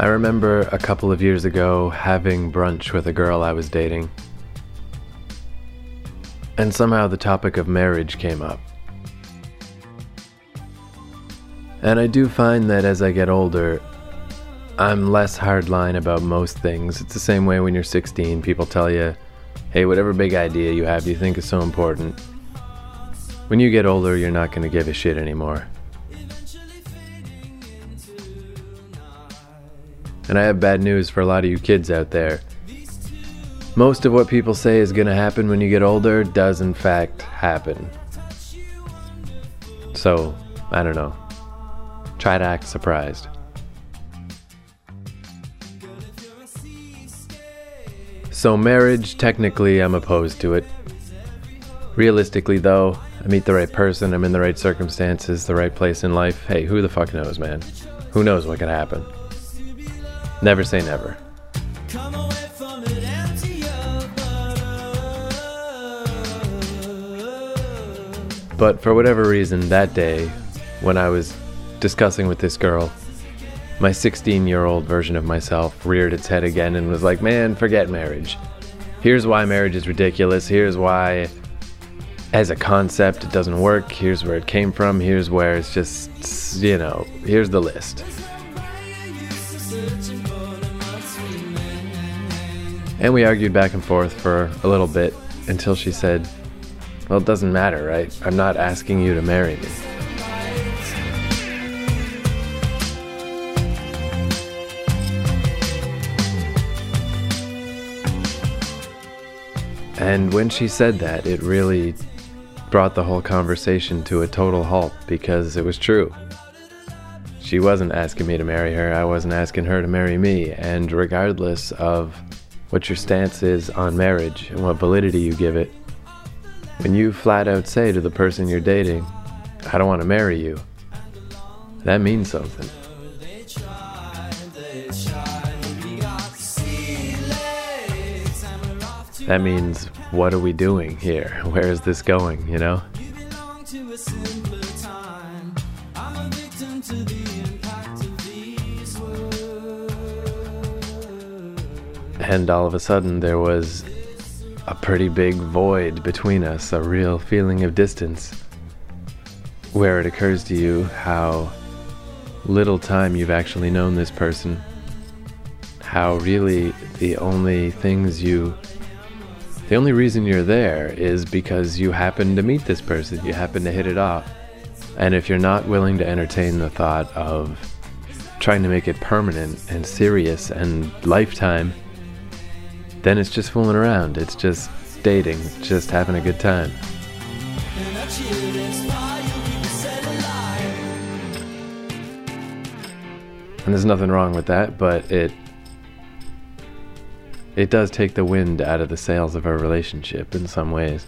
I remember a couple of years ago having brunch with a girl I was dating. And somehow the topic of marriage came up. And I do find that as I get older, I'm less hardline about most things. It's the same way when you're 16, people tell you, hey, whatever big idea you have you think is so important, when you get older, you're not going to give a shit anymore. And I have bad news for a lot of you kids out there. Most of what people say is going to happen when you get older does, in fact, happen. So, I don't know. Try to act surprised. So, marriage, technically, I'm opposed to it. Realistically, though, I meet the right person, I'm in the right circumstances, the right place in life. Hey, who the fuck knows, man? Who knows what could happen? Never say never. But for whatever reason, that day, when I was discussing with this girl, my 16 year old version of myself reared its head again and was like, man, forget marriage. Here's why marriage is ridiculous. Here's why, as a concept, it doesn't work. Here's where it came from. Here's where it's just, you know, here's the list. And we argued back and forth for a little bit until she said, Well, it doesn't matter, right? I'm not asking you to marry me. And when she said that, it really brought the whole conversation to a total halt because it was true. She wasn't asking me to marry her, I wasn't asking her to marry me, and regardless of what your stance is on marriage and what validity you give it, when you flat out say to the person you're dating, I don't want to marry you, that means something. That means, what are we doing here? Where is this going, you know? And all of a sudden, there was a pretty big void between us, a real feeling of distance, where it occurs to you how little time you've actually known this person, how really the only things you the only reason you're there is because you happen to meet this person, you happen to hit it off. And if you're not willing to entertain the thought of trying to make it permanent and serious and lifetime, then it's just fooling around. It's just dating, just having a good time. And there's nothing wrong with that, but it it does take the wind out of the sails of our relationship in some ways.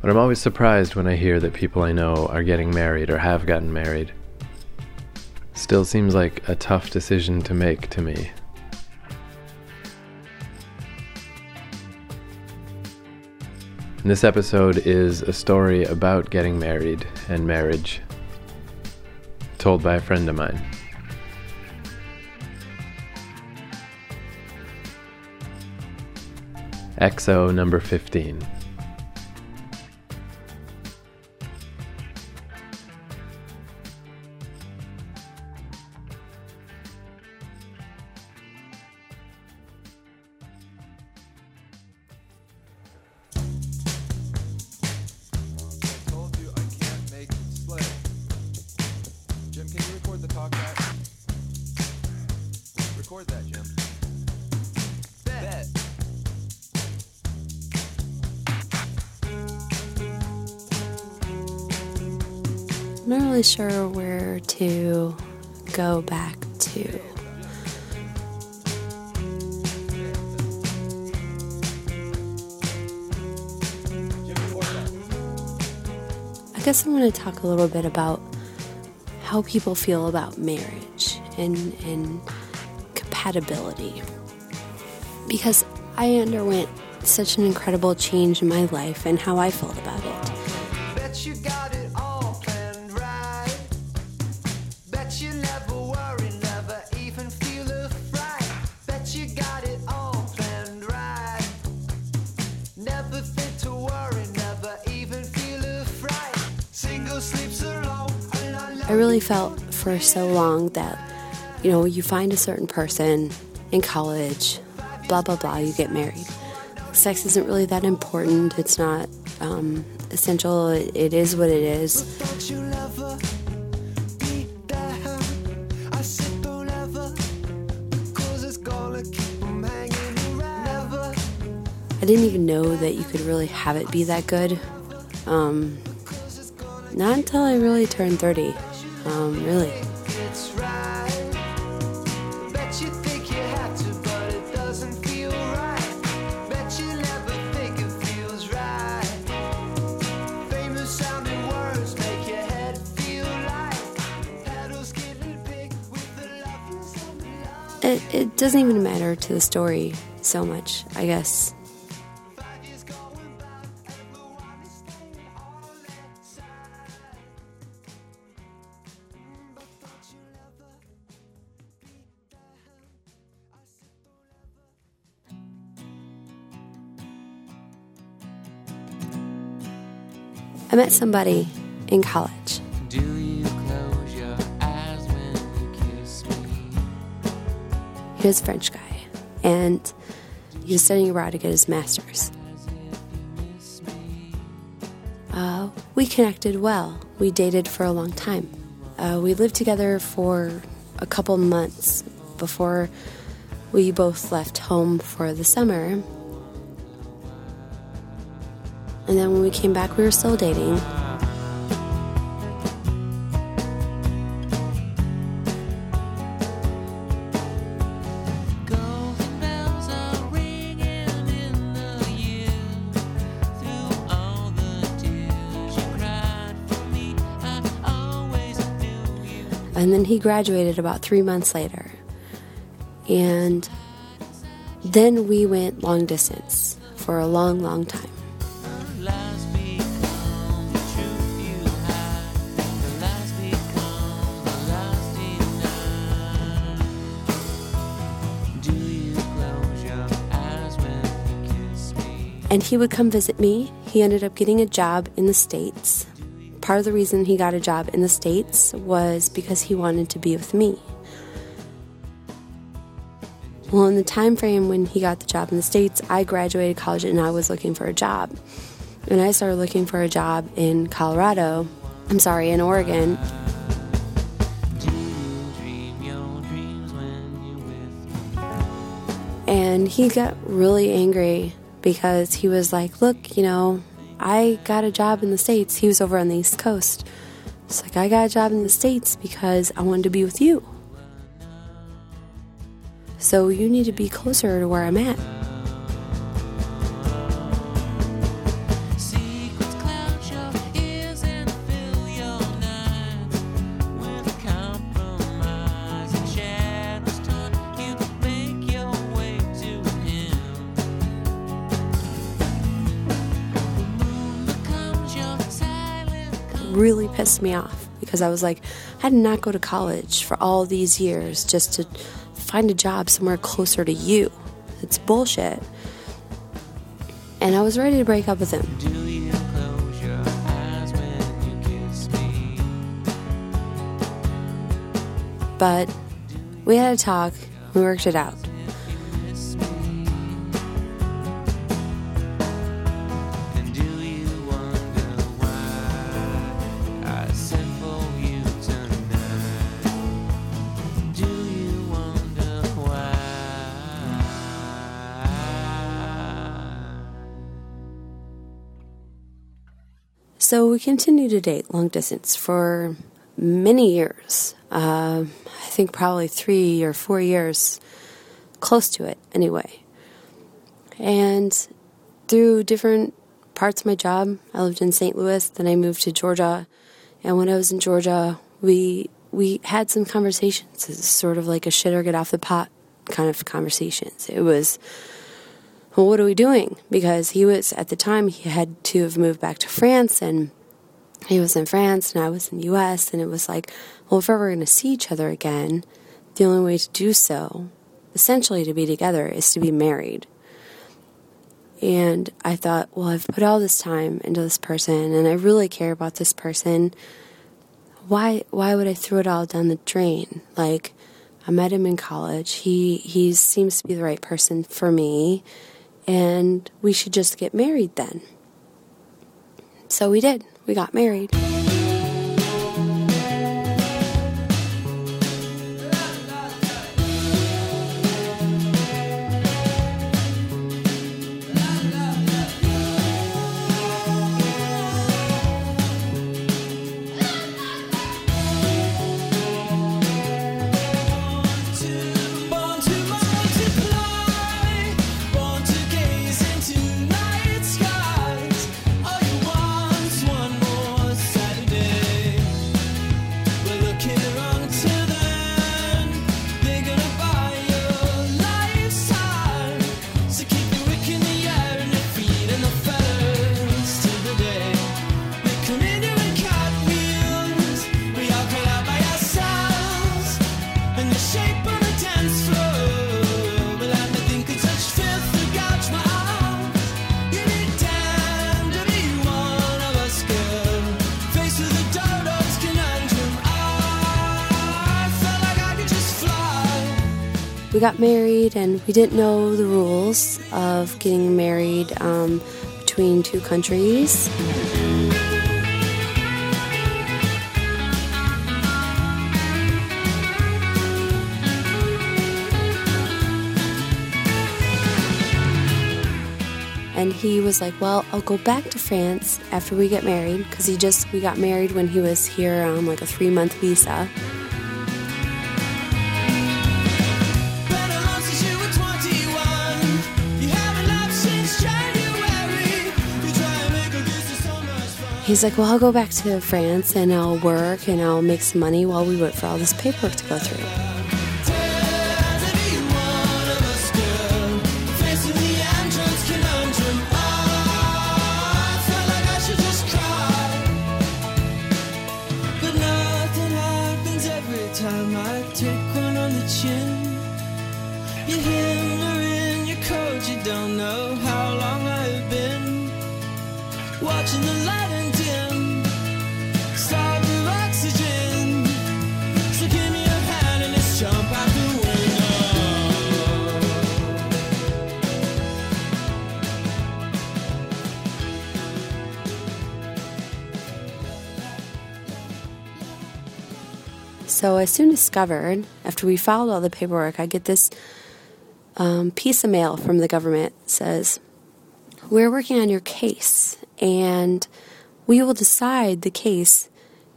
But I'm always surprised when I hear that people I know are getting married or have gotten married. Still seems like a tough decision to make to me. And this episode is a story about getting married and marriage, told by a friend of mine. EXO number 15. Go back to. I guess I'm going to talk a little bit about how people feel about marriage and, and compatibility. Because I underwent such an incredible change in my life and how I felt about it. Really felt for so long that, you know, you find a certain person in college, blah, blah, blah, you get married. Sex isn't really that important. It's not um, essential. It, it is what it is. I didn't even know that you could really have it be that good. Um, not until I really turned 30. Um, really. it's right. Bet you think you have to, but it doesn't feel right. Bet you never think it feels right. Famous sounding words make your head feel light. Petals getting big with the love you so love. It, it doesn't even matter to the story so much, I guess. Met somebody in college. Do you close your eyes when you kiss me? He was a French guy, and he was studying abroad to get his master's. Uh, we connected well. We dated for a long time. Uh, we lived together for a couple months before we both left home for the summer. And then when we came back, we were still dating. And then he graduated about three months later. And then we went long distance for a long, long time. And he would come visit me. He ended up getting a job in the States. Part of the reason he got a job in the States was because he wanted to be with me. Well, in the time frame when he got the job in the States, I graduated college and I was looking for a job. And I started looking for a job in Colorado. I'm sorry, in Oregon. And he got really angry because he was like, Look, you know, I got a job in the States. He was over on the East Coast. It's like, I got a job in the States because I wanted to be with you. So you need to be closer to where I'm at. Pissed me off because I was like, I did not go to college for all these years just to find a job somewhere closer to you. It's bullshit. And I was ready to break up with him. Do you close your eyes when you kiss me? But we had a talk, we worked it out. So we continued to date long distance for many years. Uh, I think probably three or four years, close to it anyway. And through different parts of my job, I lived in St. Louis, then I moved to Georgia. And when I was in Georgia, we we had some conversations. It's sort of like a shit or get off the pot kind of conversations. It was well, what are we doing? Because he was, at the time, he had to have moved back to France and he was in France and I was in the US. And it was like, well, if we're ever going to see each other again, the only way to do so, essentially to be together, is to be married. And I thought, well, I've put all this time into this person and I really care about this person. Why why would I throw it all down the drain? Like I met him in college. He he seems to be the right person for me and we should just get married then. So we did. We got married. Got married and we didn't know the rules of getting married um, between two countries. And he was like, "Well, I'll go back to France after we get married because he just we got married when he was here on like a three month visa." He's like, Well, I'll go back to France and I'll work and I'll make some money while we wait for all this paperwork to go through. So I soon discovered, after we filed all the paperwork, I get this um, piece of mail from the government that says, We're working on your case and we will decide the case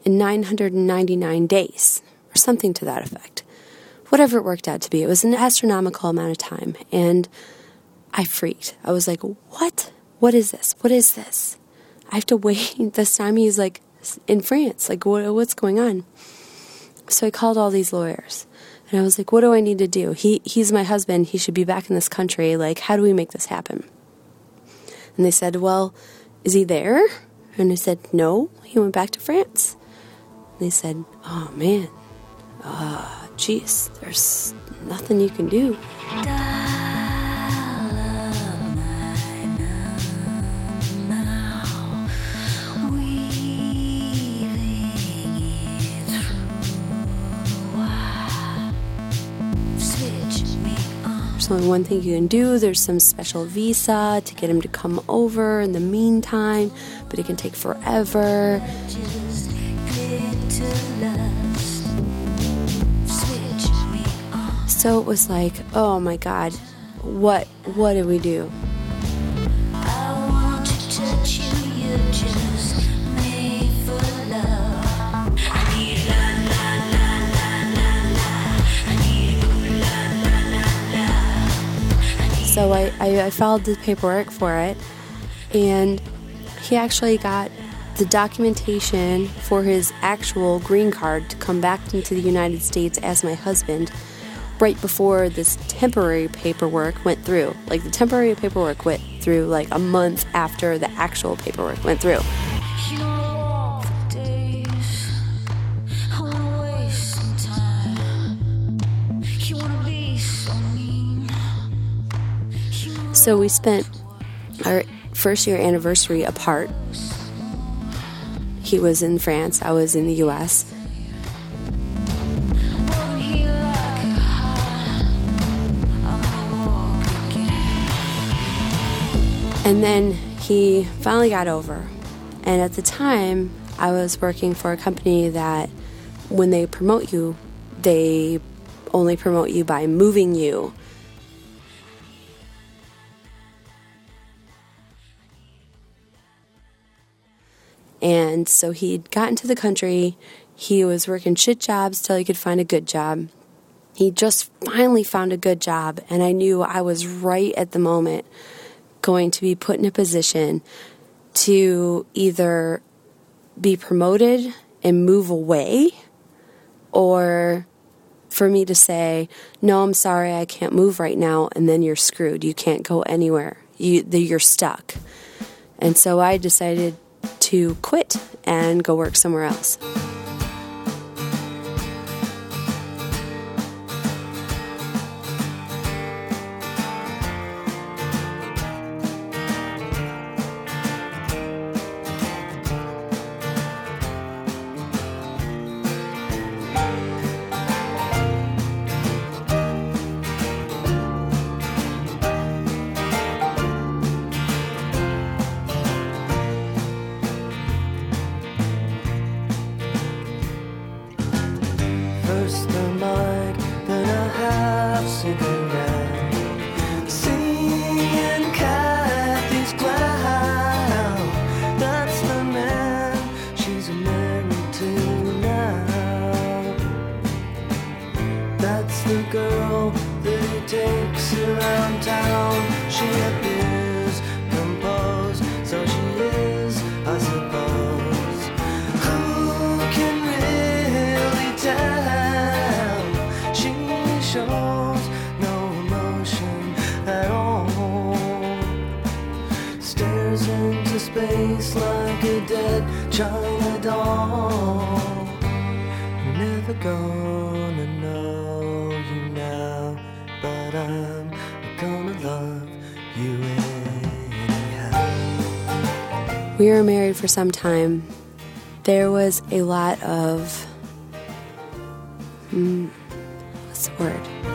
in 999 days, or something to that effect. Whatever it worked out to be. It was an astronomical amount of time. And I freaked. I was like, What? What is this? What is this? I have to wait this time. He's like in France. Like, what, what's going on? So I called all these lawyers and I was like, what do I need to do? He, he's my husband. He should be back in this country. Like, how do we make this happen? And they said, well, is he there? And I said, no, he went back to France. And they said, oh man, uh, geez, there's nothing you can do. There's only one thing you can do. There's some special visa to get him to come over in the meantime, but it can take forever. So it was like, oh my god, what what do we do? So I, I, I filed the paperwork for it, and he actually got the documentation for his actual green card to come back into the United States as my husband right before this temporary paperwork went through. Like the temporary paperwork went through like a month after the actual paperwork went through. So we spent our first year anniversary apart. He was in France, I was in the US. And then he finally got over. And at the time, I was working for a company that when they promote you, they only promote you by moving you. And so he'd gotten to the country. He was working shit jobs till he could find a good job. He just finally found a good job, and I knew I was right at the moment going to be put in a position to either be promoted and move away or for me to say, "No, I'm sorry, I can't move right now," and then you're screwed. You can't go anywhere. You you're stuck. And so I decided to quit and go work somewhere else. China doll. I'm never gonna know you now, but I'm gonna love you anyhow. We were married for some time. There was a lot of. Hmm, what's the word?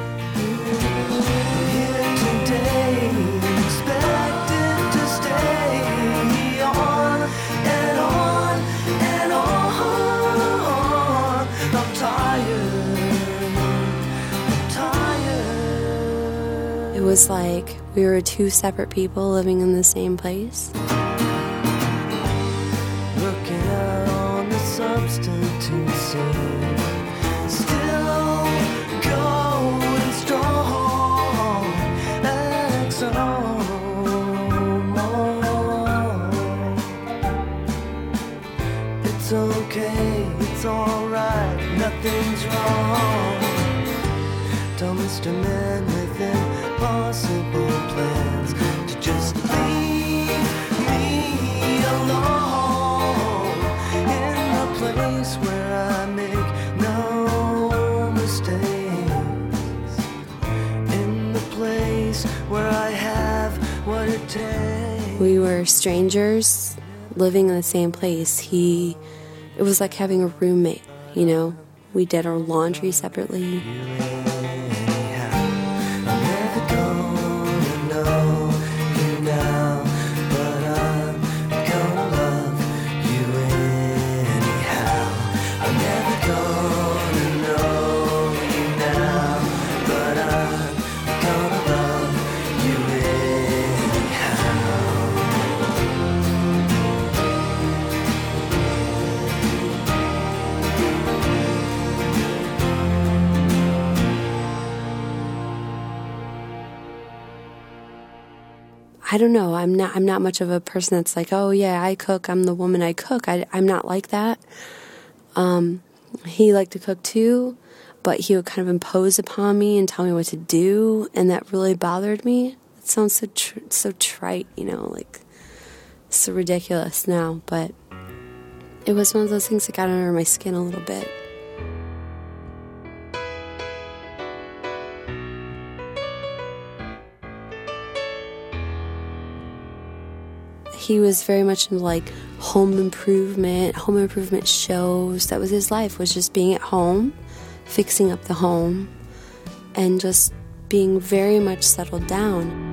Was like we were two separate people living in the same place. It's okay, it's alright, nothing's wrong. Mr. We were strangers living in the same place. He, it was like having a roommate, you know? We did our laundry separately. I don't know. I'm not. I'm not much of a person that's like, oh yeah, I cook. I'm the woman. I cook. I, I'm not like that. Um, he liked to cook too, but he would kind of impose upon me and tell me what to do, and that really bothered me. It sounds so tr- so trite, you know, like so ridiculous now, but it was one of those things that got under my skin a little bit. He was very much into like home improvement, home improvement shows. That was his life, was just being at home, fixing up the home, and just being very much settled down.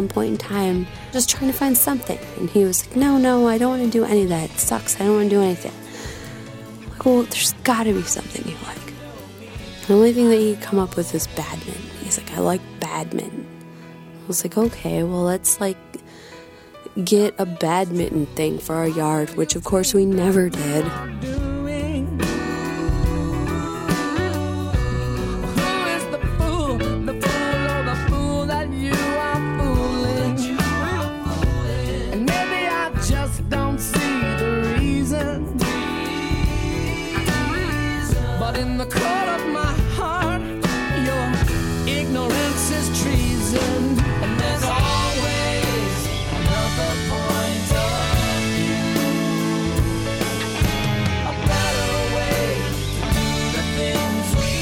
One point in time just trying to find something. And he was like, No, no, I don't want to do any of that. It sucks. I don't want to do anything. I'm like, well, there's got to be something you like. The only thing that he could come up with is badminton. He's like, I like badminton. I was like, okay, well, let's like get a badminton thing for our yard, which of course we never did. In the of my heart, your ignorance is treason. And there's always another point of a better way to do the things we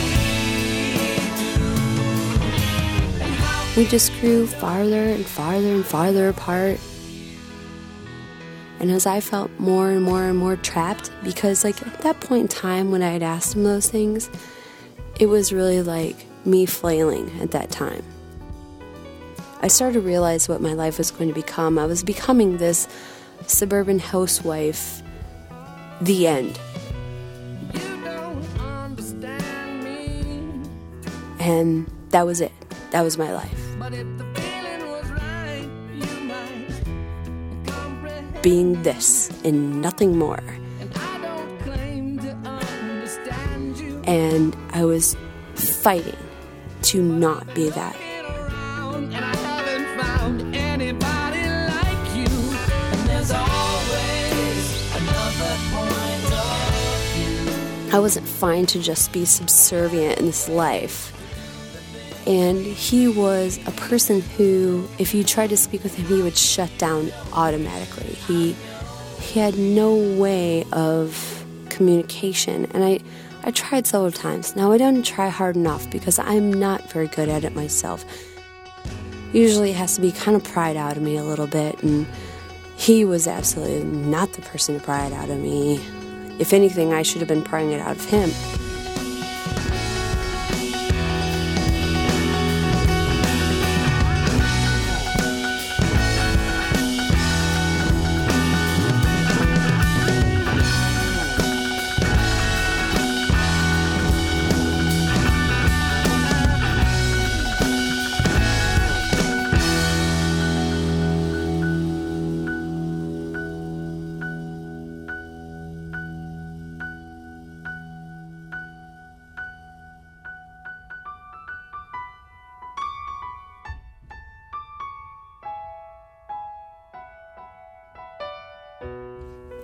do. We just grew farther and farther and farther apart. And as I felt more and more and more trapped, because like at that point in time when I had asked him those things, it was really like me flailing at that time. I started to realize what my life was going to become. I was becoming this suburban housewife, the end. you don't understand me. And that was it. That was my life. Being this and nothing more. And I don't claim to understand you. and I was fighting to not be that. I wasn't fine to just be subservient in this life. And he was a person who, if you tried to speak with him, he would shut down automatically. He he had no way of communication, and I I tried several times. Now I don't try hard enough because I'm not very good at it myself. Usually, it has to be kind of pried out of me a little bit, and he was absolutely not the person to pry it out of me. If anything, I should have been prying it out of him.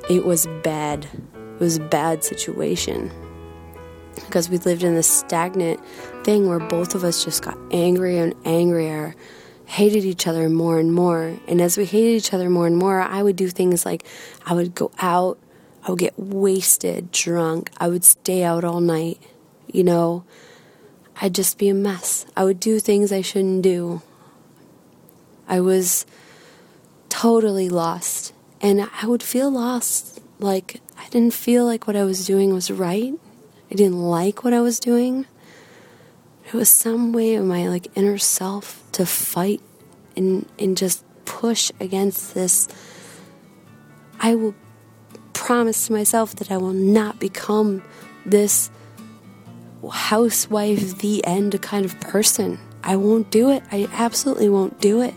It was bad. It was a bad situation. Because we lived in this stagnant thing where both of us just got angrier and angrier, hated each other more and more. And as we hated each other more and more, I would do things like I would go out, I would get wasted, drunk, I would stay out all night, you know. I'd just be a mess. I would do things I shouldn't do. I was totally lost. And I would feel lost. Like, I didn't feel like what I was doing was right. I didn't like what I was doing. It was some way of my like inner self to fight and and just push against this. I will promise to myself that I will not become this housewife, the end kind of person. I won't do it. I absolutely won't do it.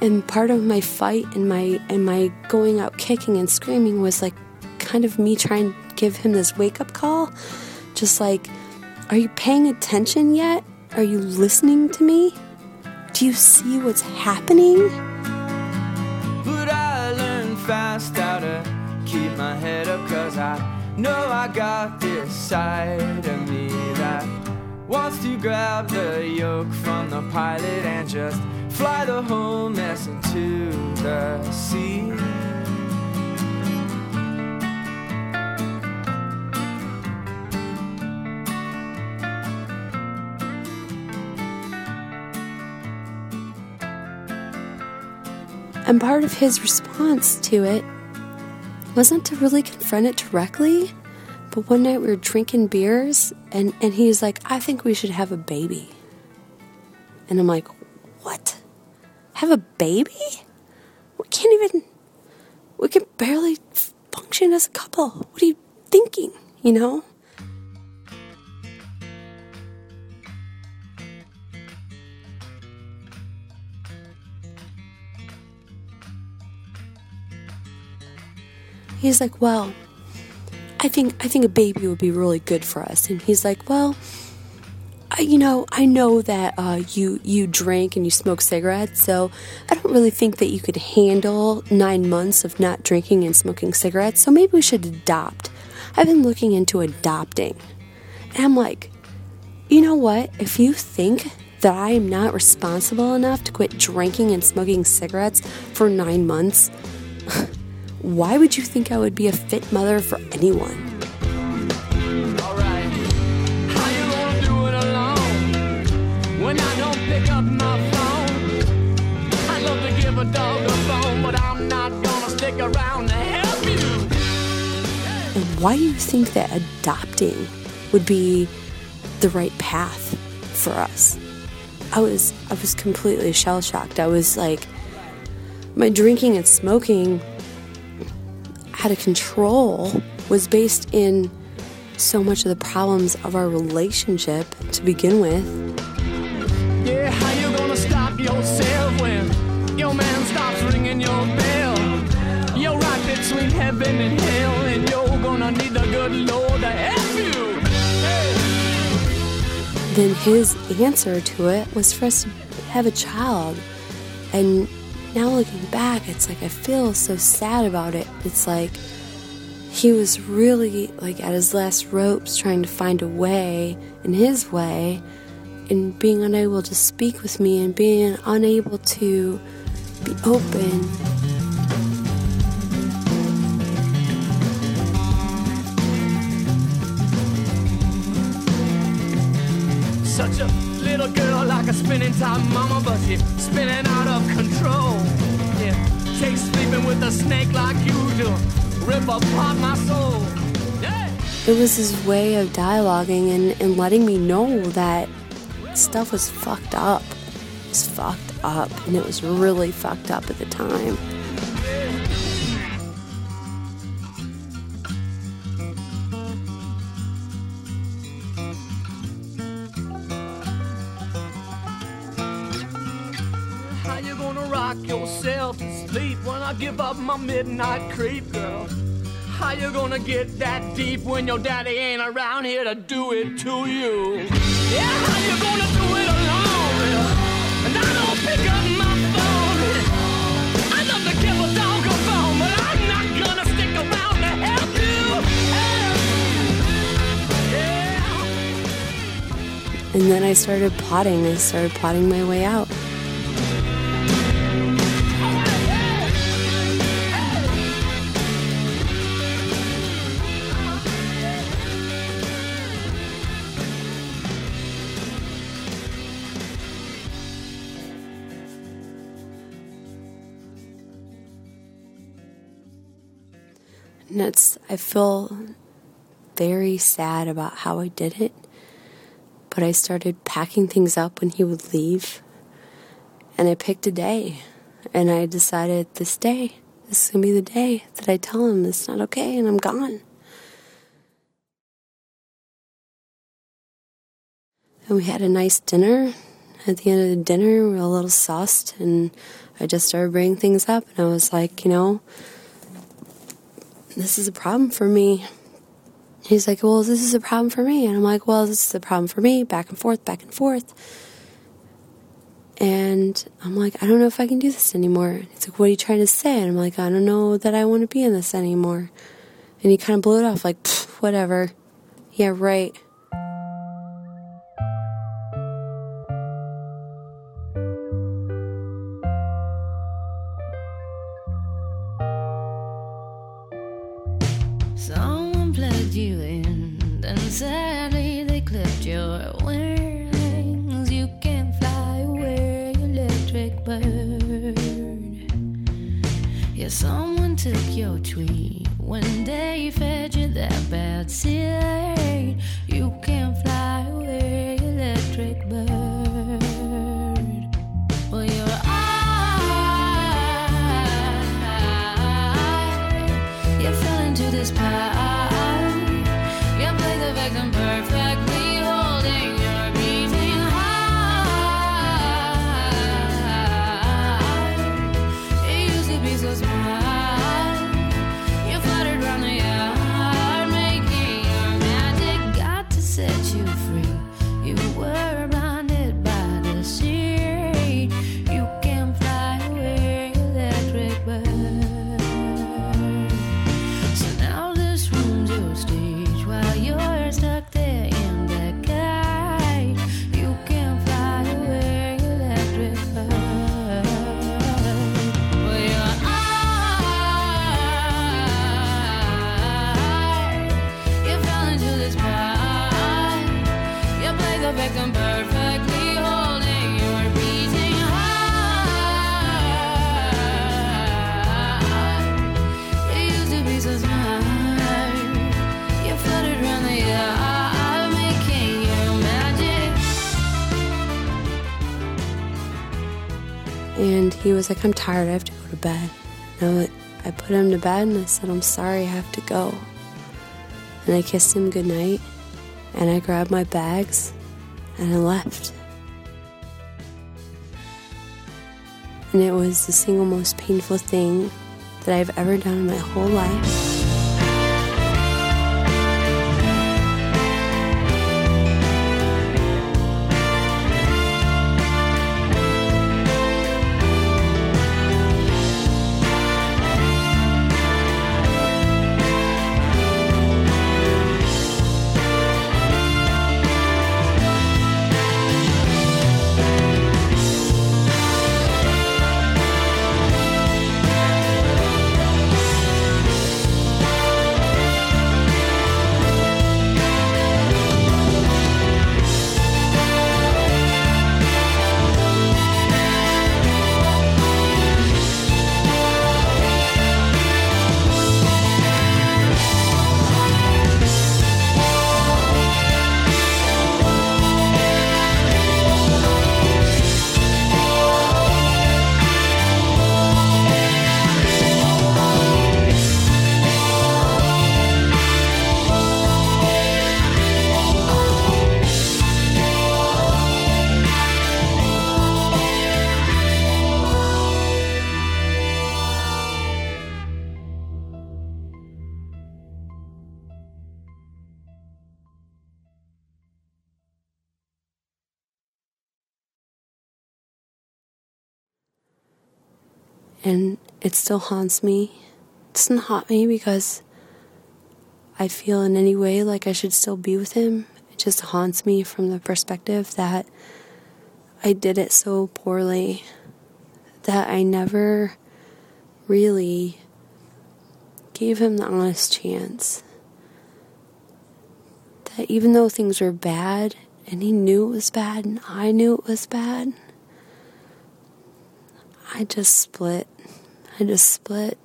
And part of my fight and my and my going out kicking and screaming was like kind of me trying to give him this wake up call. Just like, are you paying attention yet? Are you listening to me? Do you see what's happening? But I learned fast how to keep my head up Cause I know I got this side of me that Wants to grab the yoke from the pilot And just fly the whole mess into the sea And part of his response to it wasn't to really confront it directly, but one night we were drinking beers and, and he's like, I think we should have a baby. And I'm like, What? Have a baby? We can't even, we can barely function as a couple. What are you thinking? You know? He's like, "Well, I think I think a baby would be really good for us." And he's like, "Well, you know, I know that uh, you you drink and you smoke cigarettes, so I don't really think that you could handle nine months of not drinking and smoking cigarettes. So maybe we should adopt. I've been looking into adopting, and I'm like, you know what? If you think that I am not responsible enough to quit drinking and smoking cigarettes for nine months." Why would you think I would be a fit mother for anyone? Pick up my phone? I love to give a dog a but I'm not gonna stick around to help you. And why do you think that adopting would be the right path for us? I was I was completely shell shocked. I was like my drinking and smoking out of control was based in so much of the problems of our relationship to begin with. Yeah, how you gonna stop yourself when your man stops ringing your bell? You're right between heaven and hell, and you're gonna need the good Lord to help you. Then his answer to it was for us to have a child. And now looking back, it's like I feel so sad about it. It's like he was really like at his last ropes trying to find a way in his way and being unable to speak with me and being unable to be open. Such a little girl like a spinning top mama, but she's spinning out of control. Yeah, takes sleeping with a snake like you do, rip apart my soul. Yeah. It was his way of dialoguing and, and letting me know that stuff was fucked up. It was fucked up, and it was really fucked up at the time. How you gonna rock yourself to sleep when I give up my midnight creep, girl? How you gonna get that deep when your daddy ain't around here to do it to you? And then I started plotting. I started plotting my way out. It's, I feel very sad about how I did it. But I started packing things up when he would leave. And I picked a day. And I decided this day, this is going to be the day that I tell him it's not okay and I'm gone. And we had a nice dinner. At the end of the dinner, we were a little sussed. And I just started bringing things up. And I was like, you know, this is a problem for me. He's like, well, this is a problem for me. And I'm like, well, this is a problem for me. Back and forth, back and forth. And I'm like, I don't know if I can do this anymore. He's like, What are you trying to say? And I'm like, I don't know that I want to be in this anymore. And he kind of blew it off, like, whatever. Yeah, right. Was like, I'm tired, I have to go to bed. And I, I put him to bed and I said, I'm sorry, I have to go. And I kissed him goodnight and I grabbed my bags and I left. And it was the single most painful thing that I've ever done in my whole life. And it still haunts me. It doesn't haunt me because I feel in any way like I should still be with him. It just haunts me from the perspective that I did it so poorly that I never really gave him the honest chance. That even though things were bad and he knew it was bad and I knew it was bad, I just split. I just split.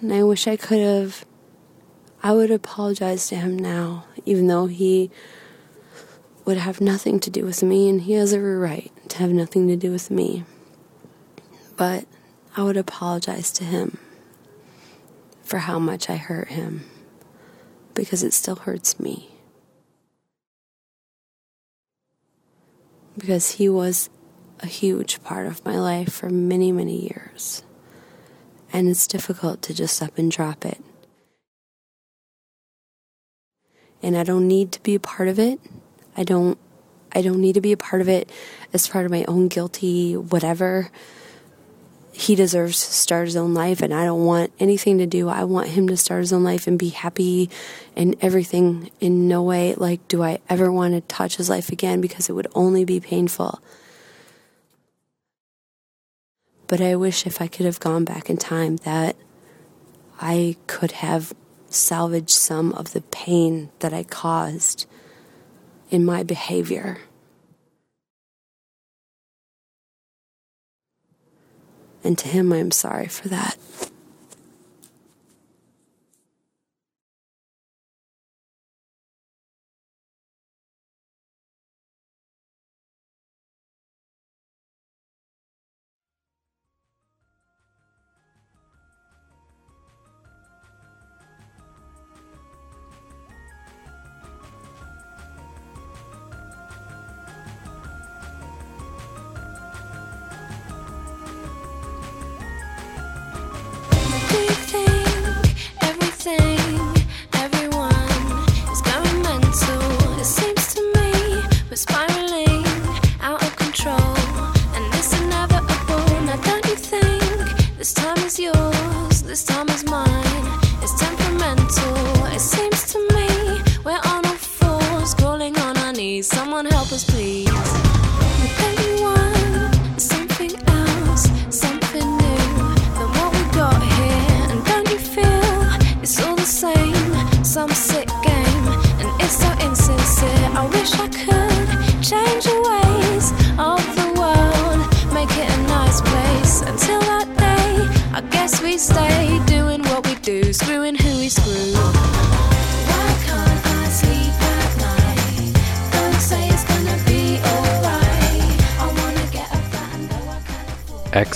And I wish I could have. I would apologize to him now, even though he would have nothing to do with me, and he has every right to have nothing to do with me. But I would apologize to him for how much I hurt him, because it still hurts me. because he was a huge part of my life for many, many years. And it's difficult to just up and drop it. And I don't need to be a part of it. I don't I don't need to be a part of it as part of my own guilty whatever. He deserves to start his own life, and I don't want anything to do. I want him to start his own life and be happy and everything. In no way, like, do I ever want to touch his life again because it would only be painful. But I wish if I could have gone back in time that I could have salvaged some of the pain that I caused in my behavior. And to him, I'm sorry for that.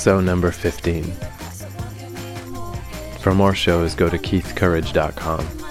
EXO number 15. For more shows, go to keithcourage.com.